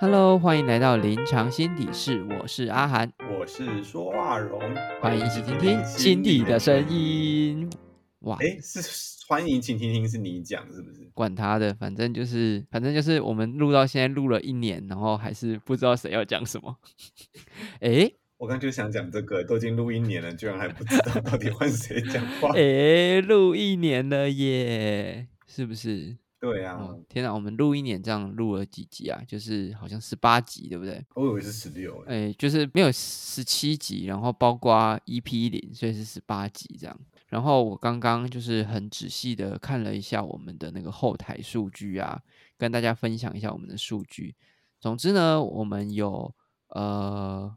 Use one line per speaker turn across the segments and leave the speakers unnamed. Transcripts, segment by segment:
Hello，欢迎来到临床心底室，我是阿涵，
我是说话荣，
欢迎一起听听心底的声。音。哇，
哎，是欢迎，请听听，是你讲是不是？
管他的，反正就是，反正就是我们录到现在录了一年，然后还是不知道谁要讲什么。哎
我刚就想讲这个，都已经录一年了，居然还不知道到底换谁讲话。
哎，录一年了耶，是不是？
对啊，
哦，天哪，我们录一年这样录了几集啊？就是好像十八集，对不对？
我以为是十六。
哎，就是没有十七集，然后包括 EP 零，所以是十八集这样。然后我刚刚就是很仔细的看了一下我们的那个后台数据啊，跟大家分享一下我们的数据。总之呢，我们有呃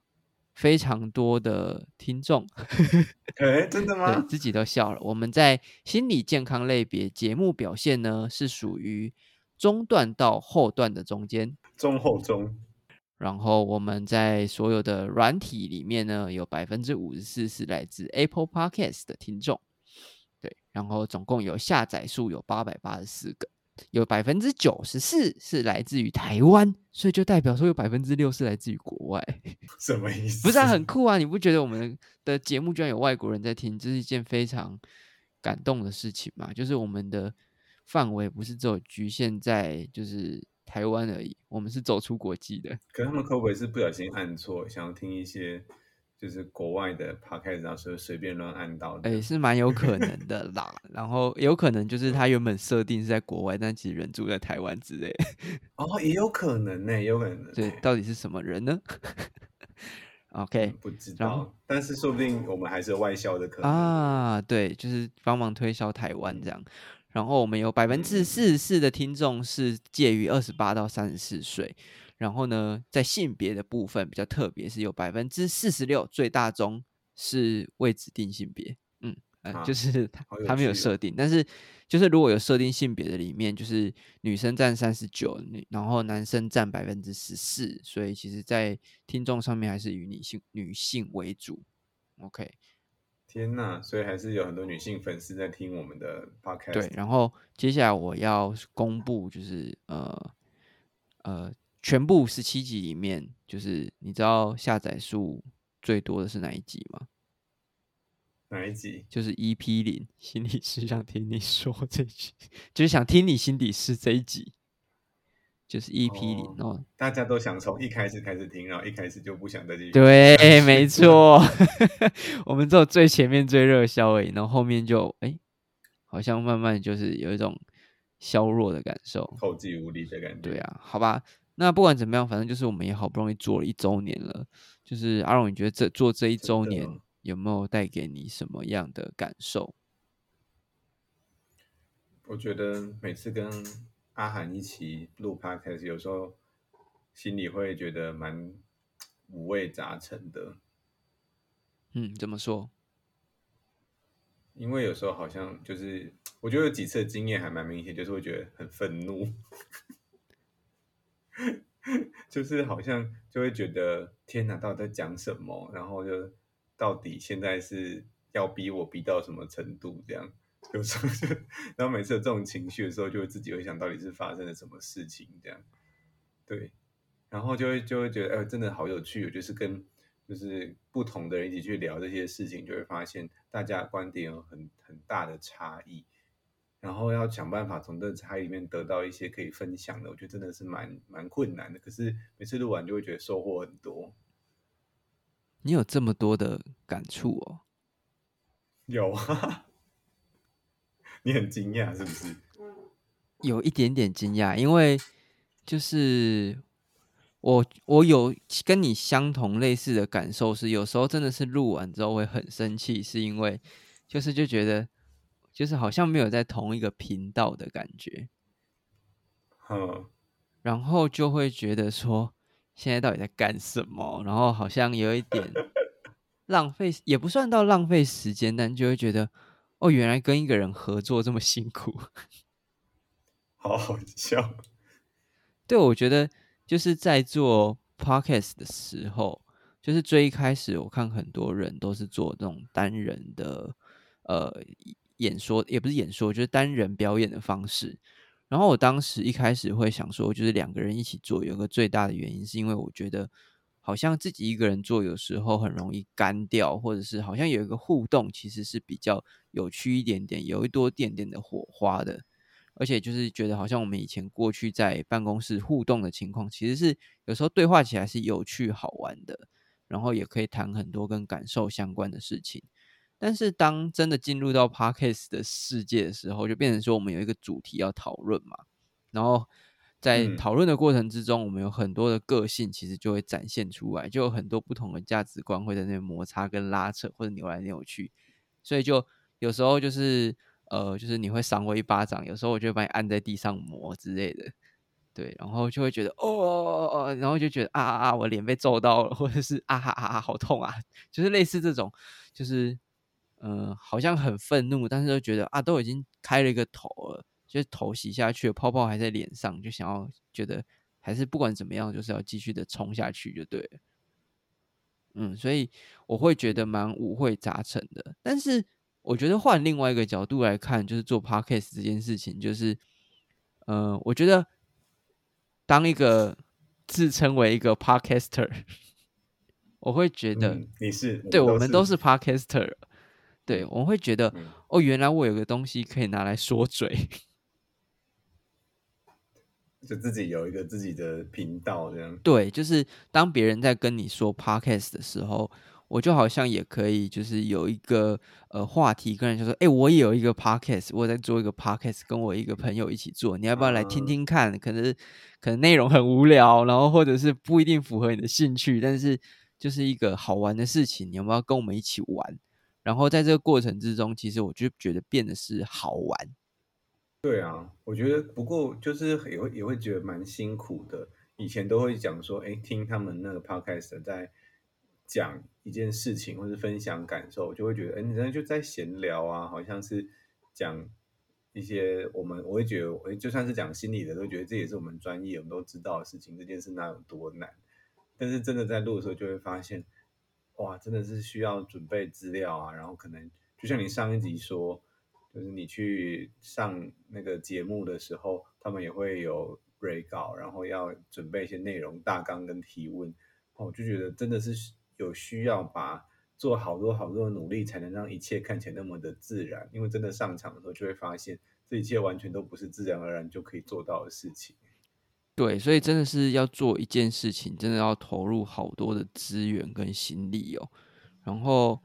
非常多的听众，
哎，真的吗？
自己都笑了。我们在心理健康类别节目表现呢，是属于中段到后段的中间。
中后中，
然后我们在所有的软体里面呢，有百分之五十四是来自 Apple Podcast 的听众，对，然后总共有下载数有八百八十四个，有百分之九十四是来自于台湾，所以就代表说有百分之六是来自于国外，
什么意思？
不是、啊、很酷啊？你不觉得我们的节目居然有外国人在听，这是一件非常感动的事情嘛？就是我们的范围不是只有局限在就是台湾而已，我们是走出国际的。
可他们会不会是不小心按错，想要听一些就是国外的 podcast，然后所以随便乱按到的？
哎、是蛮有可能的 啦。然后有可能就是他原本设定是在国外，但其实人住在台湾之类。
哦，也有可能呢，也有可能呢。
对，到底是什么人呢？OK
不知道，但是说不定我们还是外销的可能。
啊，对，就是帮忙推销台湾这样。然后我们有百分之四十四的听众是介于二十八到三十四岁。然后呢，在性别的部分比较特别，是有百分之四十六最大宗是未指定性别。嗯，呃，
啊
就是他他没有设定，但是就是如果有设定性别的里面，就是女生占三十九，女然后男生占百分之十四，所以其实在听众上面还是以女性女性为主。OK，
天呐，所以还是有很多女性粉丝在听我们的 podcast。
对，然后接下来我要公布，就是呃呃，全部十七集里面，就是你知道下载数最多的是哪一集吗？
哪一集？
就是 EP 零，心理师想听你说这一集，就是想听你心底是这一集，就是 EP 零
哦
哦。
大家都想从一开始开始听，然后一开始就不想再继续。
对，没。错，我们只有最前面最热销而已，然后后面就哎，好像慢慢就是有一种削弱的感受。
后继无力的感觉。
对啊，好吧，那不管怎么样，反正就是我们也好不容易做了一周年了。就是阿荣，你觉得这做这一周年有没有带给你什么样的感受？
我觉得每次跟阿涵一起录 podcast，有时候心里会觉得蛮五味杂陈的，
嗯，怎么说？
因为有时候好像就是，我觉得有几次经验还蛮明显，就是会觉得很愤怒，就是好像就会觉得天哪，到底在讲什么？然后就到底现在是要逼我逼到什么程度？这样 有时候就，然后每次有这种情绪的时候，就会自己会想到底是发生了什么事情？这样对，然后就会就会觉得，哎、真的好有趣，就是跟就是不同的人一起去聊这些事情，就会发现大家观点有很很大的差异，然后要想办法从这差异里面得到一些可以分享的，我觉得真的是蛮蛮困难的。可是每次录完就会觉得收获很多。
你有这么多的感触哦？
有啊，你很惊讶是不是？
有一点点惊讶，因为就是我我有跟你相同类似的感受是，有时候真的是录完之后会很生气，是因为就是就觉得就是好像没有在同一个频道的感觉，
嗯，
然后就会觉得说现在到底在干什么，然后好像有一点 浪费，也不算到浪费时间，但就会觉得哦，原来跟一个人合作这么辛苦。
好好笑。
对，我觉得就是在做 podcast 的时候，就是最一开始我看很多人都是做这种单人的呃演说，也不是演说，就是单人表演的方式。然后我当时一开始会想说，就是两个人一起做，有个最大的原因是因为我觉得好像自己一个人做有时候很容易干掉，或者是好像有一个互动其实是比较有趣一点点，有一多点点的火花的。而且就是觉得好像我们以前过去在办公室互动的情况，其实是有时候对话起来是有趣好玩的，然后也可以谈很多跟感受相关的事情。但是当真的进入到 podcast 的世界的时候，就变成说我们有一个主题要讨论嘛，然后在讨论的过程之中，我们有很多的个性其实就会展现出来，就有很多不同的价值观会在那边摩擦跟拉扯，或者扭来扭去，所以就有时候就是。呃，就是你会赏我一巴掌，有时候我就把你按在地上磨之类的，对，然后就会觉得哦，然后就觉得啊啊啊，我脸被揍到了，或者是啊哈啊好痛啊，就是类似这种，就是嗯，好像很愤怒，但是又觉得啊，都已经开了一个头了，就是头洗下去，泡泡还在脸上，就想要觉得还是不管怎么样，就是要继续的冲下去就对了，嗯，所以我会觉得蛮五味杂陈的，但是。我觉得换另外一个角度来看，就是做 podcast 这件事情，就是，嗯，我觉得当一个自称为一个 podcaster，我会觉得
你是
对我们
都
是 podcaster，对，我会觉得哦，原来我有个东西可以拿来说嘴，
就自己有一个自己的频道这样。
对，就是当别人在跟你说 podcast 的时候。我就好像也可以，就是有一个呃话题，跟人就说，哎，我也有一个 podcast，我在做一个 podcast，跟我一个朋友一起做，你要不要来听听看？可能可能内容很无聊，然后或者是不一定符合你的兴趣，但是就是一个好玩的事情，你要不要跟我们一起玩？然后在这个过程之中，其实我就觉得变得是好玩。
对啊，我觉得不过就是也会也会觉得蛮辛苦的。以前都会讲说，哎，听他们那个 podcast 在。讲一件事情或是分享感受，就会觉得，哎，你真的就在闲聊啊，好像是讲一些我们，我会觉得，就算是讲心理的，都觉得这也是我们专业，我们都知道的事情，这件事那有多难？但是真的在录的时候，就会发现，哇，真的是需要准备资料啊，然后可能就像你上一集说，就是你去上那个节目的时候，他们也会有稿，然后要准备一些内容大纲跟提问，哦，我就觉得真的是。有需要把做好多好多的努力，才能让一切看起来那么的自然。因为真的上场的时候，就会发现这一切完全都不是自然而然就可以做到的事情。
对，所以真的是要做一件事情，真的要投入好多的资源跟心力哦。然后，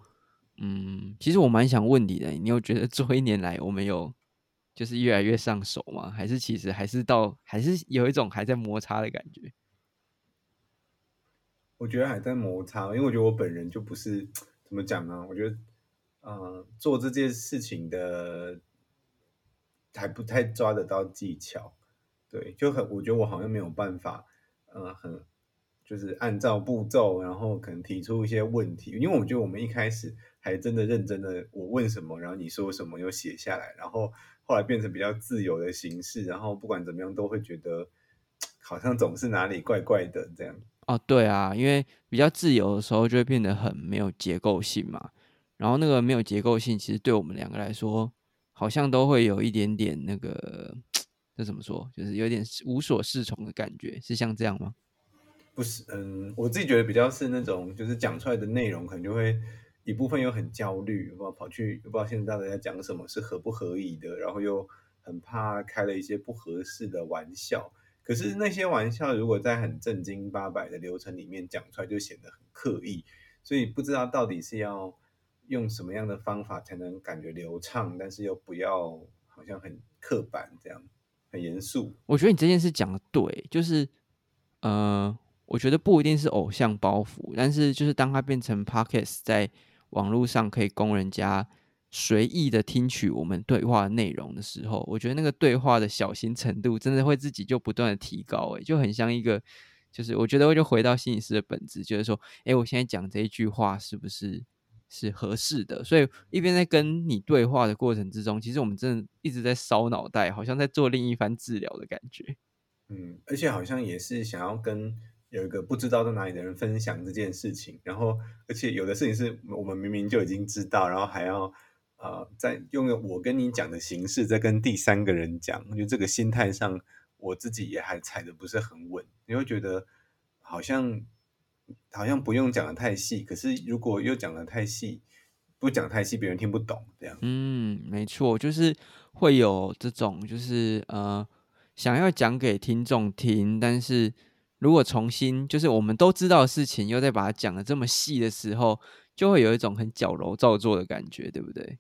嗯，其实我蛮想问你的，你有觉得做一年来我们有就是越来越上手吗？还是其实还是到还是有一种还在摩擦的感觉？
我觉得还在摩擦，因为我觉得我本人就不是怎么讲呢？我觉得，嗯，做这件事情的还不太抓得到技巧，对，就很，我觉得我好像没有办法，嗯，很就是按照步骤，然后可能提出一些问题，因为我觉得我们一开始还真的认真的，我问什么，然后你说什么，又写下来，然后后来变成比较自由的形式，然后不管怎么样都会觉得好像总是哪里怪怪的这样。
哦，对啊，因为比较自由的时候，就会变得很没有结构性嘛。然后那个没有结构性，其实对我们两个来说，好像都会有一点点那个，这怎么说？就是有点无所适从的感觉，是像这样吗？
不是，嗯，我自己觉得比较是那种，就是讲出来的内容可能就会一部分又很焦虑，不知道跑去不知道现在大家在讲什么是合不合宜的，然后又很怕开了一些不合适的玩笑。可是那些玩笑，如果在很正经八百的流程里面讲出来，就显得很刻意。所以不知道到底是要用什么样的方法才能感觉流畅，但是又不要好像很刻板这样，很严肃。
我觉得你这件事讲的对，就是呃，我觉得不一定是偶像包袱，但是就是当它变成 podcasts 在网络上可以供人家。随意的听取我们对话内容的时候，我觉得那个对话的小心程度，真的会自己就不断的提高，诶，就很像一个，就是我觉得我就回到心理师的本质，就是说，诶，我现在讲这一句话是不是是合适的？所以一边在跟你对话的过程之中，其实我们真的一直在烧脑袋，好像在做另一番治疗的感觉。
嗯，而且好像也是想要跟有一个不知道在哪里的人分享这件事情，然后而且有的事情是我们明明就已经知道，然后还要。呃，在用我跟你讲的形式，在跟第三个人讲，我觉得这个心态上，我自己也还踩的不是很稳。你会觉得好像好像不用讲的太细，可是如果又讲的太细，不讲太细，别人听不懂。这样，
嗯，没错，就是会有这种，就是呃，想要讲给听众听，但是如果重新就是我们都知道的事情，又再把它讲的这么细的时候，就会有一种很矫揉造作的感觉，对不对？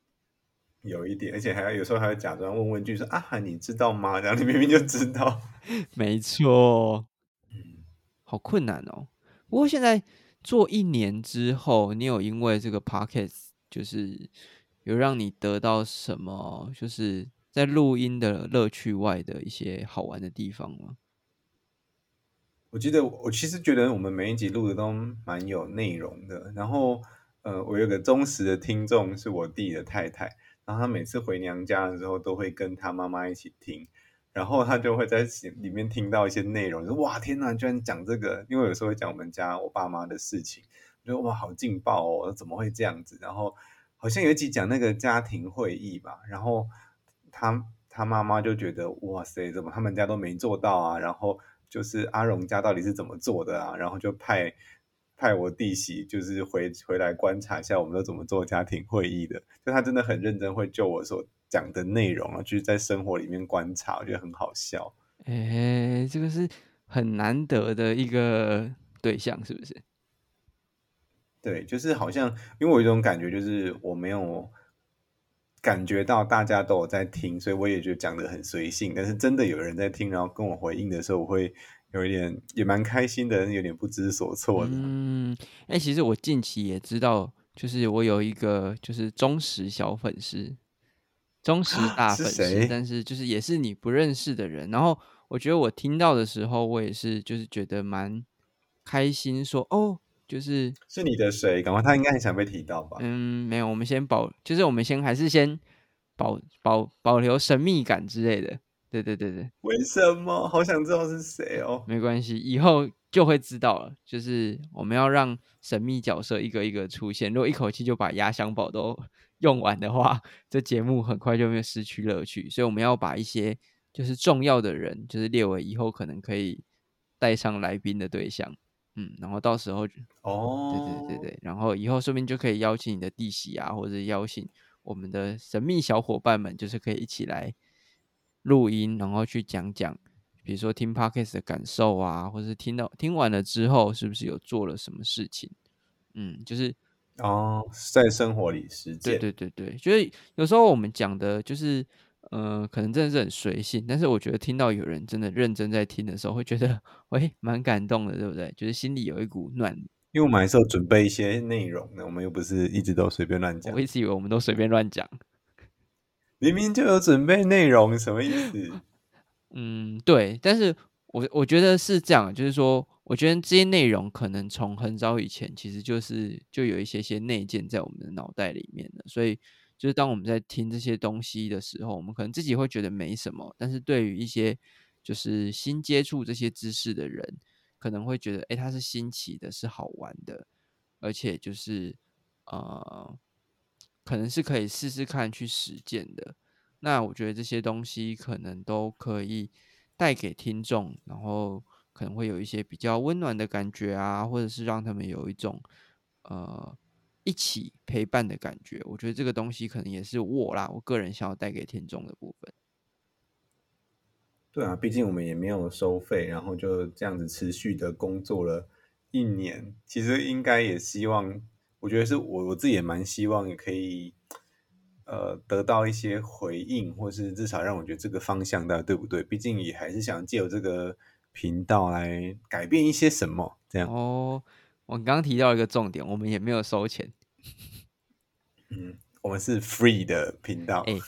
有一点，而且还要有时候还要假装问问句，说啊，你知道吗？然后你明明就知道，
没错，嗯，好困难哦。不过现在做一年之后，你有因为这个 podcast 就是有让你得到什么？就是在录音的乐趣外的一些好玩的地方吗？
我记得我其实觉得我们每一集录的都蛮有内容的。然后，呃，我有个忠实的听众是我弟的太太。然后他每次回娘家的时候，都会跟他妈妈一起听，然后他就会在里面听到一些内容，说哇天哪，居然讲这个！因为有时候会讲我们家我爸妈的事情，觉得哇好劲爆哦，怎么会这样子？然后好像有一集讲那个家庭会议吧，然后他他妈妈就觉得哇塞，怎么他们家都没做到啊？然后就是阿荣家到底是怎么做的啊？然后就派。派我弟媳就是回回来观察一下，我们都怎么做家庭会议的。就他真的很认真，会就我所讲的内容啊，就是在生活里面观察，我觉得很好笑。
哎，这个是很难得的一个对象，是不是？
对，就是好像，因为我有一种感觉，就是我没有感觉到大家都有在听，所以我也觉得讲的很随性。但是真的有人在听，然后跟我回应的时候，我会。有一点也蛮开心的，有点不知所措的。
嗯，哎，其实我近期也知道，就是我有一个就是忠实小粉丝，忠实大粉丝，但是就是也是你不认识的人。然后我觉得我听到的时候，我也是就是觉得蛮开心，说哦，就是
是你的谁？赶快，他应该很想被提到吧？
嗯，没有，我们先保，就是我们先还是先保保保留神秘感之类的。对对对对，
为什么？好想知道是谁哦。
没关系，以后就会知道了。就是我们要让神秘角色一个一个出现。如果一口气就把压箱宝都 用完的话，这节目很快就会失去乐趣。所以我们要把一些就是重要的人，就是列为以后可能可以带上来宾的对象。嗯，然后到时候
哦，
对对对对，然后以后说不定就可以邀请你的弟媳啊，或者邀请我们的神秘小伙伴们，就是可以一起来。录音，然后去讲讲，比如说听 podcast 的感受啊，或者是听到听完了之后，是不是有做了什么事情？嗯，就是
哦，在生活里实践。
对对对对，就是有时候我们讲的，就是呃，可能真的是很随性，但是我觉得听到有人真的认真在听的时候，会觉得喂，蛮感动的，对不对？就是心里有一股暖。
因为我们还是有准备一些内容的，我们又不是一直都随便乱讲。
我一直以为我们都随便乱讲。
明明就有准备内容，什么意思？
嗯，对，但是我我觉得是这样，就是说，我觉得这些内容可能从很早以前，其实就是就有一些些内建在我们的脑袋里面的，所以就是当我们在听这些东西的时候，我们可能自己会觉得没什么，但是对于一些就是新接触这些知识的人，可能会觉得，哎，它是新奇的，是好玩的，而且就是呃。可能是可以试试看去实践的，那我觉得这些东西可能都可以带给听众，然后可能会有一些比较温暖的感觉啊，或者是让他们有一种呃一起陪伴的感觉。我觉得这个东西可能也是我啦，我个人想要带给听众的部分。
对啊，毕竟我们也没有收费，然后就这样子持续的工作了一年，其实应该也希望。我觉得是我我自己也蛮希望也可以，呃，得到一些回应，或是至少让我觉得这个方向到底对不对？毕竟也还是想借由这个频道来改变一些什么，这样。
哦，我刚刚提到一个重点，我们也没有收钱。
嗯，我们是 free 的频道。
哎，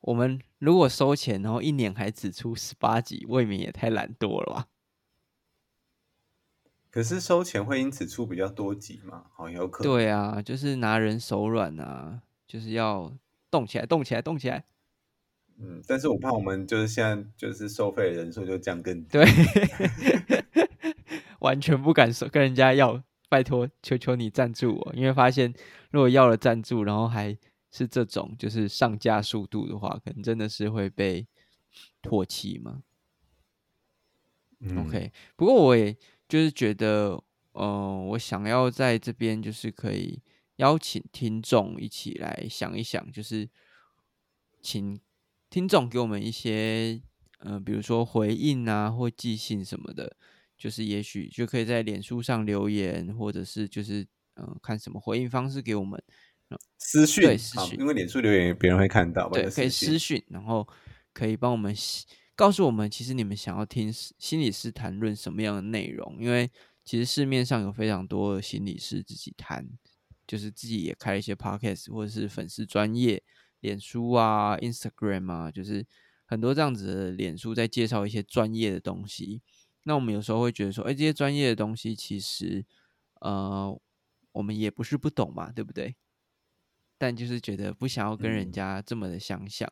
我们如果收钱，然后一年还只出十八集，未免也太懒惰了吧？
可是收钱会因此出比较多集吗？好有可
能。对啊，就是拿人手软啊，就是要动起来，动起来，动起来。
嗯，但是我怕我们就是现在就是收费人数就降更低。
对，完全不敢说跟人家要，拜托，求求你赞助我，因为发现如果要了赞助，然后还是这种，就是上架速度的话，可能真的是会被唾弃吗？OK，不过我也就是觉得，嗯，我想要在这边就是可以邀请听众一起来想一想，就是请听众给我们一些，嗯，比如说回应啊，或寄信什么的，就是也许就可以在脸书上留言，或者是就是嗯，看什么回应方式给我们。
私讯
对私讯，
因为脸书留言别人会看到，
对，可以私讯，然后可以帮我们告诉我们，其实你们想要听心理师谈论什么样的内容？因为其实市面上有非常多的心理师自己谈，就是自己也开了一些 podcast 或者是粉丝专业脸书啊、Instagram 啊，就是很多这样子的脸书在介绍一些专业的东西。那我们有时候会觉得说，哎，这些专业的东西其实呃，我们也不是不懂嘛，对不对？但就是觉得不想要跟人家这么的相像，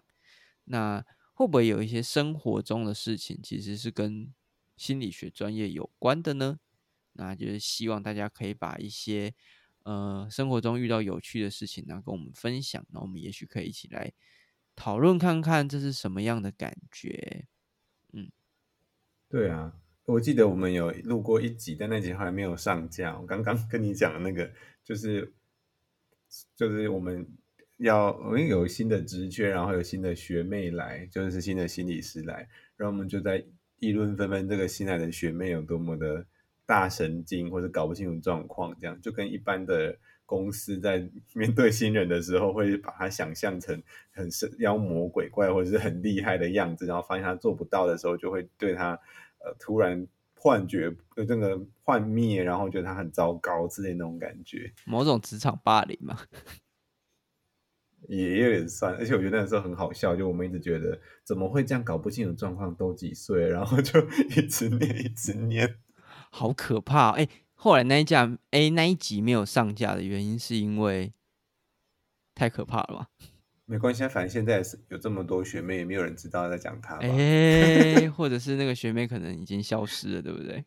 那会不会有一些生活中的事情其实是跟心理学专业有关的呢？那就是希望大家可以把一些呃生活中遇到有趣的事情呢跟我们分享，那我们也许可以一起来讨论看看这是什么样的感觉。嗯，
对啊，我记得我们有录过一集，但那集还没有上架。我刚刚跟你讲的那个就是。就是我们要，因为有新的职缺，然后有新的学妹来，就是新的心理师来，然后我们就在议论纷纷，这个新来的学妹有多么的大神经，或者搞不清楚状况，这样就跟一般的公司在 面对新人的时候，会把他想象成很神妖魔鬼怪，或者是很厉害的样子，然后发现他做不到的时候，就会对他呃突然。幻觉，就，这个幻灭，然后觉得他很糟糕之类那种感觉，
某种职场霸凌嘛，
也有点算。而且我觉得那时候很好笑，就我们一直觉得怎么会这样搞不清楚状况，都几岁，然后就 一直念，一直念，
好可怕。哎，后来那一架，哎，那一集没有上架的原因是因为太可怕了吧？
没关系，反正现在是有这么多学妹，也没有人知道在讲她。
哎，或者是那个学妹可能已经消失了，对不对？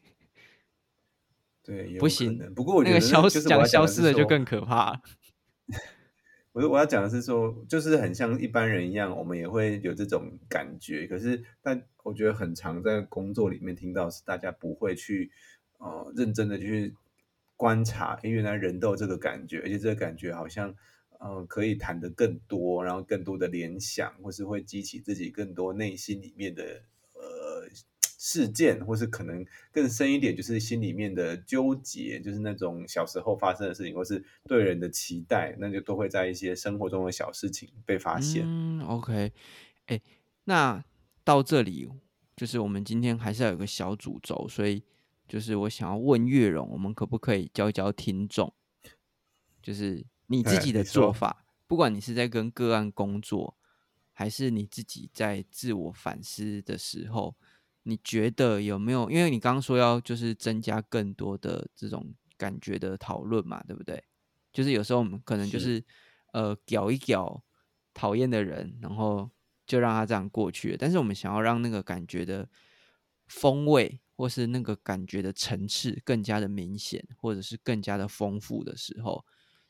对，
不行。
不过我觉得
消失讲消
失
了就更可怕。
我说我要讲的是说，就是很像一般人一样，我们也会有这种感觉。可是，但我觉得很常在工作里面听到是大家不会去呃认真的去观察，因为原来人都有这个感觉，而且这个感觉好像。嗯，可以谈的更多，然后更多的联想，或是会激起自己更多内心里面的呃事件，或是可能更深一点，就是心里面的纠结，就是那种小时候发生的事情，或是对人的期待，那就都会在一些生活中的小事情被发现。
嗯，OK，哎，那到这里，就是我们今天还是要有个小主轴，所以就是我想要问月荣，我们可不可以教一教听众，就是。你自己的做法，不管你是在跟个案工作，还是你自己在自我反思的时候，你觉得有没有？因为你刚刚说要就是增加更多的这种感觉的讨论嘛，对不对？就是有时候我们可能就是呃，屌一屌讨厌的人，然后就让他这样过去。但是我们想要让那个感觉的风味，或是那个感觉的层次更加的明显，或者是更加的丰富的时候。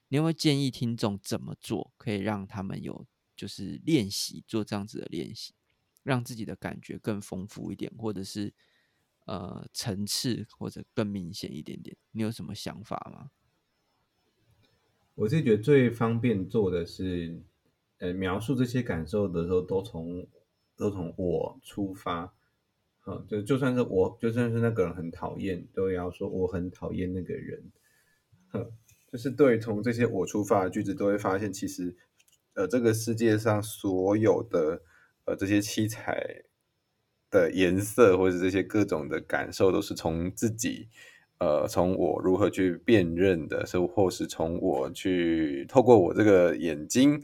你会建议听众怎么做，可以让他们有就是练习做这样子的练习，让自己的感觉更丰富一点，或者是呃层次或者更明显一点点？你有什么想法吗？
我是觉得最方便做的是，呃，描述这些感受的时候，都从都从我出发，嗯，就就算是我就算是那个人很讨厌，都要说我很讨厌那个人，哼。就是对，从这些我出发的句子，都会发现，其实，呃，这个世界上所有的，呃，这些七彩的颜色，或者这些各种的感受，都是从自己，呃，从我如何去辨认的，是或是从我去透过我这个眼睛，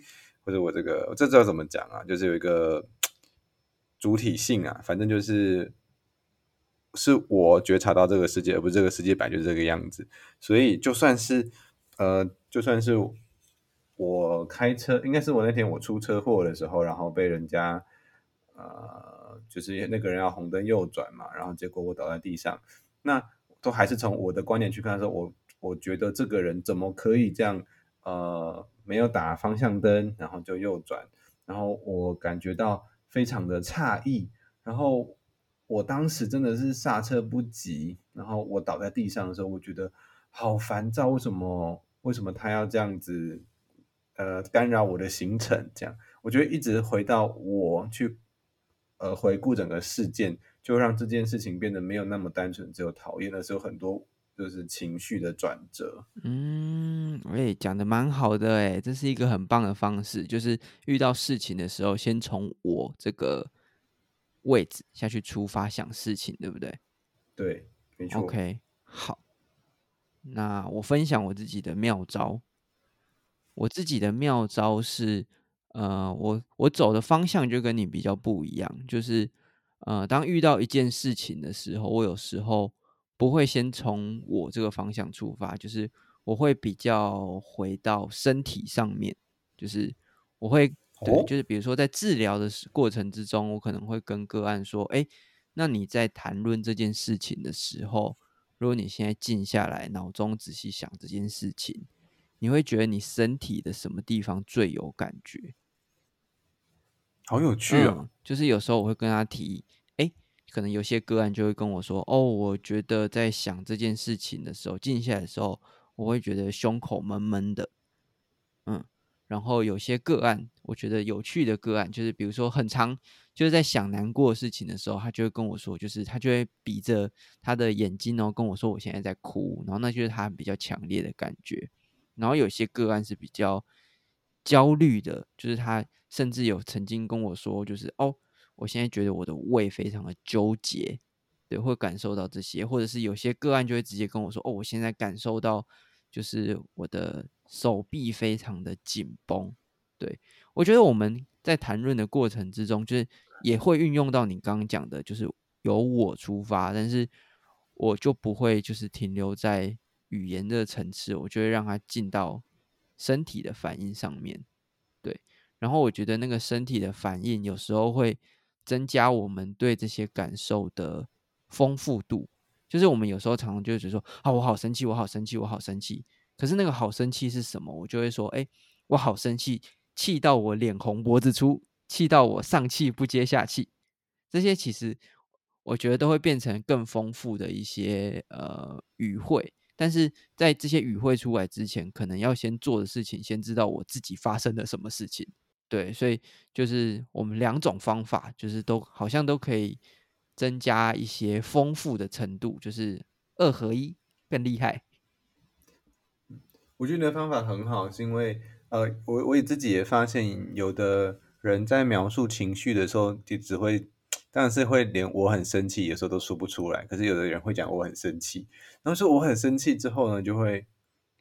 或者我这个，这知道怎么讲啊？就是有一个主体性啊，反正就是。是我觉察到这个世界，而不是这个世界本来就是这个样子。所以就算是。呃，就算是我开车，应该是我那天我出车祸的时候，然后被人家呃，就是那个人要红灯右转嘛，然后结果我倒在地上，那都还是从我的观点去看，说我我觉得这个人怎么可以这样呃没有打方向灯，然后就右转，然后我感觉到非常的诧异，然后我当时真的是刹车不及，然后我倒在地上的时候，我觉得好烦躁，为什么为什么他要这样子呃干扰我的行程？这样，我觉得一直回到我去呃回顾整个事件，就让这件事情变得没有那么单纯，只有讨厌的时候很多。就是情绪的转折。
嗯，哎，讲的蛮好的，哎，这是一个很棒的方式。就是遇到事情的时候，先从我这个位置下去出发想事情，对不对？
对，没错。
OK，好。那我分享我自己的妙招。我自己的妙招是，呃，我我走的方向就跟你比较不一样。就是，呃，当遇到一件事情的时候，我有时候。不会先从我这个方向出发，就是我会比较回到身体上面，就是我会对，就是比如说在治疗的过程之中，我可能会跟个案说：“哎，那你在谈论这件事情的时候，如果你现在静下来，脑中仔细想这件事情，你会觉得你身体的什么地方最有感觉？”
好有趣哦！
就是有时候我会跟他提。可能有些个案就会跟我说：“哦，我觉得在想这件事情的时候，静下来的时候，我会觉得胸口闷闷的。”嗯，然后有些个案，我觉得有趣的个案，就是比如说很长，就是在想难过的事情的时候，他就会跟我说，就是他就会比着他的眼睛哦，跟我说：“我现在在哭。”然后那就是他比较强烈的感觉。然后有些个案是比较焦虑的，就是他甚至有曾经跟我说：“就是哦。”我现在觉得我的胃非常的纠结，对，会感受到这些，或者是有些个案就会直接跟我说：“哦，我现在感受到就是我的手臂非常的紧绷。”对我觉得我们在谈论的过程之中，就是也会运用到你刚刚讲的，就是由我出发，但是我就不会就是停留在语言的层次，我就会让它进到身体的反应上面，对，然后我觉得那个身体的反应有时候会。增加我们对这些感受的丰富度，就是我们有时候常常就会觉得说啊，我好生气，我好生气，我好生气。可是那个好生气是什么？我就会说，哎，我好生气，气到我脸红脖子粗，气到我上气不接下气。这些其实我觉得都会变成更丰富的一些呃语汇。但是在这些语汇出来之前，可能要先做的事情，先知道我自己发生了什么事情。对，所以就是我们两种方法，就是都好像都可以增加一些丰富的程度，就是二合一更厉害。
我觉得你的方法很好，是因为呃，我我也自己也发现，有的人在描述情绪的时候，就只会，当然是会连我很生气，有时候都说不出来。可是有的人会讲我很生气，然后说我很生气之后呢，就会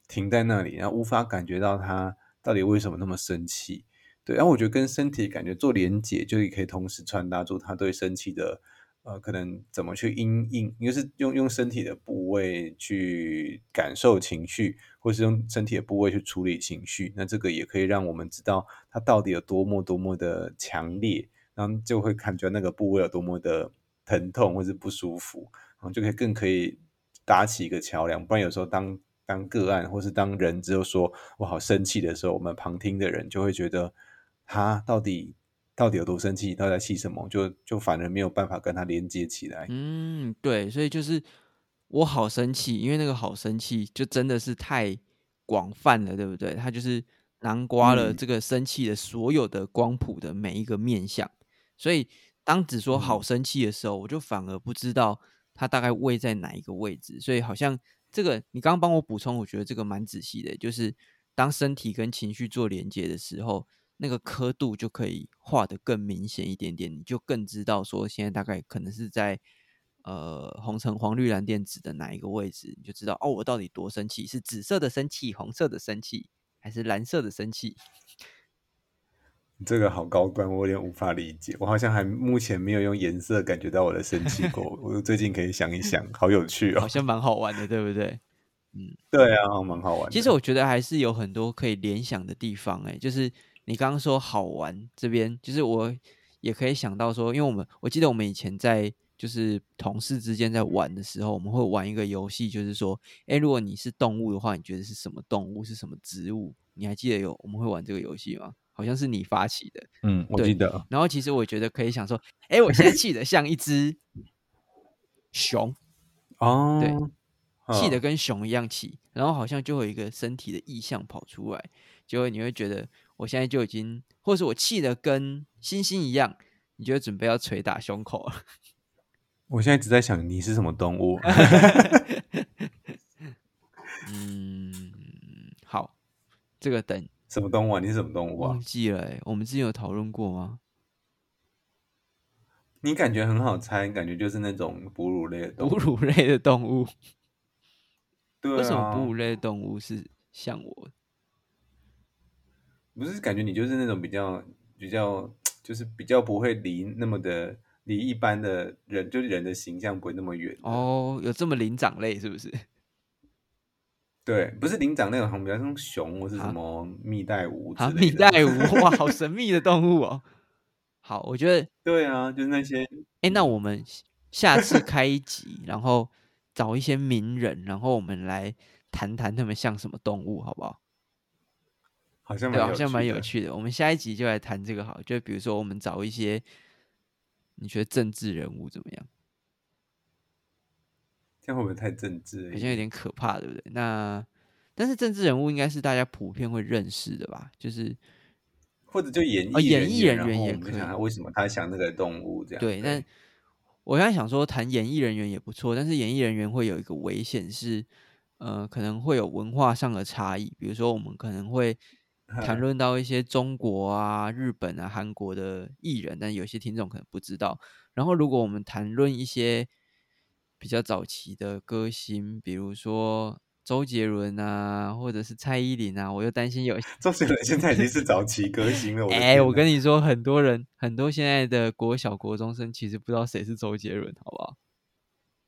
停在那里，然后无法感觉到他到底为什么那么生气。对，然后我觉得跟身体感觉做连结，就是可以同时传达出他对身体的，呃，可能怎么去应应，应该是用用身体的部位去感受情绪，或是用身体的部位去处理情绪。那这个也可以让我们知道它到底有多么多么的强烈，然后就会感觉那个部位有多么的疼痛或是不舒服，然后就可以更可以搭起一个桥梁。不然有时候当当个案或是当人只有说我好生气的时候，我们旁听的人就会觉得。他到底到底有多生气？他在气什么？就就反而没有办法跟他连接起来。
嗯，对，所以就是我好生气，因为那个好生气就真的是太广泛了，对不对？他就是囊括了这个生气的所有的光谱的每一个面相。所以当只说好生气的时候，我就反而不知道他大概位在哪一个位置。所以好像这个你刚刚帮我补充，我觉得这个蛮仔细的，就是当身体跟情绪做连接的时候。那个刻度就可以画的更明显一点点，你就更知道说现在大概可能是在呃红橙黄绿蓝靛紫的哪一个位置，你就知道哦，我到底多生气？是紫色的生气、红色的生气，还是蓝色的生气？
这个好高端，我有点无法理解。我好像还目前没有用颜色感觉到我的生气过，我最近可以想一想，好有趣哦，
好像蛮好玩的，对不对？
嗯，对啊，蛮好玩。
其实我觉得还是有很多可以联想的地方，哎，就是。你刚刚说好玩，这边就是我也可以想到说，因为我们我记得我们以前在就是同事之间在玩的时候，我们会玩一个游戏，就是说，哎，如果你是动物的话，你觉得是什么动物？是什么植物？你还记得有我们会玩这个游戏吗？好像是你发起的。
嗯，我记得。
然后其实我觉得可以想说，哎，我现在气的像一只熊，
哦，对
气的
嗯
跟熊一样气，然后好像就有一个身体的意象跑出来，结果你会觉得我现在就已经，或者是我气的跟猩猩一样，你就会准备要捶打胸口了。
我现在只在想你是什么动物。
嗯，好，这个等
什么动物啊？你是什么动物啊
忘？记了、欸，我们之前有讨论过吗？
你感觉很好猜，感觉就是那种哺乳类的动物。
哺乳类的动物，
对啊，
为什么哺乳类的动物是像我？
不是感觉你就是那种比较比较，就是比较不会离那么的离一般的人，就是人的形象不会那么远。
哦，有这么灵长类是不是？
对，不是灵长那种，好像比较像熊或是
啊
什么蜜袋鼯之
啊。蜜袋鼯，哇，好神秘的动物哦。好，我觉得，
对啊，就是那些
哎，那我们下次开一集，然后找一些名人，然后我们来谈谈他们像什么动物，好不好？
好像蛮
好像蛮有。趣的。我们下一集就来谈这个好，就比如说我们找一些你觉得政治人物怎么样？
这样会不会太政治？
好像有点可怕，对不对？那但是政治人物应该是大家普遍会认识的吧？就是
或者就演
哦
艺人
演艺人员也可以
我们想他为什么他想那个动物这样？
对，但我刚才想说谈演艺人员也不错，但是演艺人员会有一个危险是，呃，可能会有文化上的差异，比如说我们可能会 谈论到一些中国啊、日本啊、韩国的艺人，但有些听众可能不知道。然后如果我们谈论一些比较早期的歌星，比如说周杰伦啊，或者是蔡依林啊，我又担心有
周杰伦现在已经是早期歌星了。
哎、我跟你说，很多人，很多现在的国小、国中生其实不知道谁是周杰伦，好不好？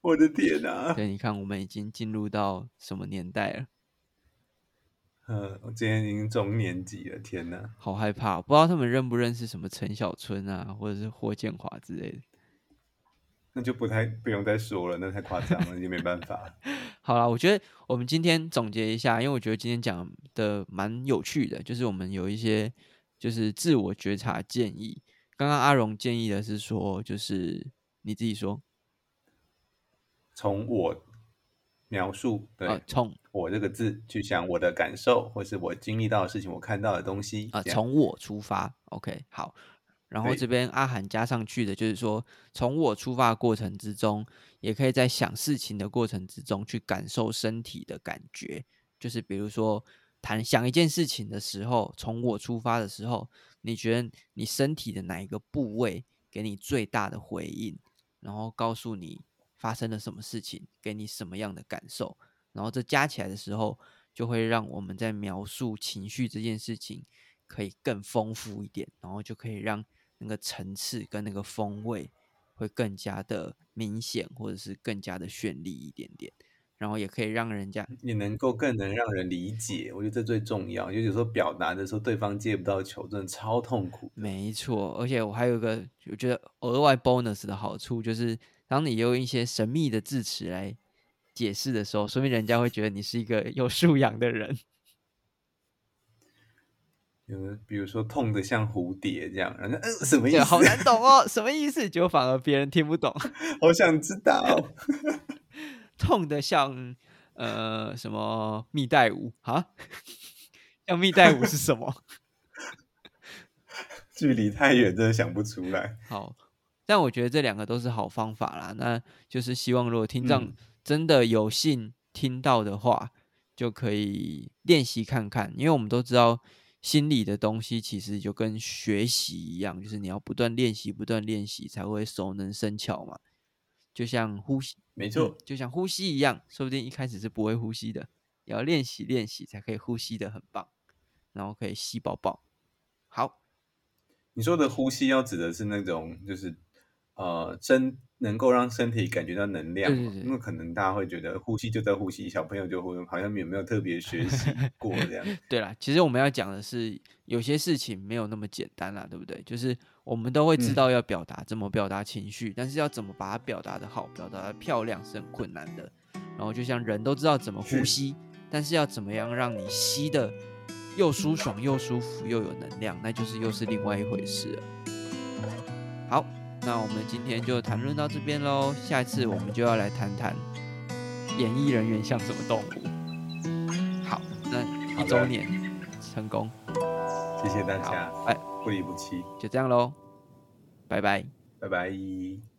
我的天哪！
对，你看，我们已经进入到什么年代了？
呃，我今天已经中年级了，天哪！
好害怕，不知道他们认不认识什么陈小春啊，或者是霍建华之类的。
那就不太不用再说了，那太夸张了，也没办法。
好了，我觉得我们今天总结一下，因为我觉得今天讲的蛮有趣的，就是我们有一些就是自我觉察建议。刚刚阿荣建议的是说，就是你自己说，
从我描述对、
啊，从
我这个字去想我的感受，或是我经历到的事情，我看到的东西
啊，从我出发，OK，好。然后这边阿涵加上去的，就是说从我出发的过程之中，也可以在想事情的过程之中去感受身体的感觉。就是比如说谈想一件事情的时候，从我出发的时候，你觉得你身体的哪一个部位给你最大的回应，然后告诉你发生了什么事情，给你什么样的感受，然后这加起来的时候，就会让我们在描述情绪这件事情可以更丰富一点，然后就可以让那个层次跟那个风味会更加的明显，或者是更加的绚丽一点点，然后也可以让人家
也能够更能让人理解。我觉得这最重要，因为有时候表达的时候，对方接不到球，真的超痛苦。
没错，而且我还有一个我觉得额外 bonus 的好处，就是当你用一些神秘的字词来解释的时候，说明人家会觉得你是一个有素养的人。
有的比如说痛的像蝴蝶这样，然后嗯什么意，思？
好难懂哦，什么意思？结果反而别人听不懂。
好想知道。
痛的像呃什么蜜袋鼯啊？像蜜袋鼯是什么？
距离太远，真的想不出来。
好，但我觉得这两个都是好方法啦。那就是希望如果听众
嗯
真的有幸听到的话，就可以练习看看，因为我们都知道心理的东西其实就跟学习一样，就是你要不断练习，不断练习才会熟能生巧嘛。就像呼吸，
没错
嗯，就像呼吸一样，说不定一开始是不会呼吸的，也要练习练习才可以呼吸的很棒，然后可以吸饱饱。好，
你说的呼吸要指的是那种，就是呃，真能够让身体感觉到能量嘛，
对对对
因为可能大家会觉得呼吸就在呼吸，小朋友就会好像也没有特别学习 过这样。
对啦，其实我们要讲的是，有些事情没有那么简单啦，对不对？就是我们都会知
嗯
道要表达，怎么表达情绪，但是要怎么把它表达的好，表达的漂亮是很困难的。然后就像人都知道怎么呼
是
吸，但是要怎么样让你吸的又舒爽又舒服又有能量，那就是又是另外一回事了。好，那我们今天就谈论到这边喽，下一次我们就要来谈谈演艺人员像什么动物。好，那一周年成功，
谢谢大家，
哎，
不离不弃，
就这样喽，拜拜，
拜拜。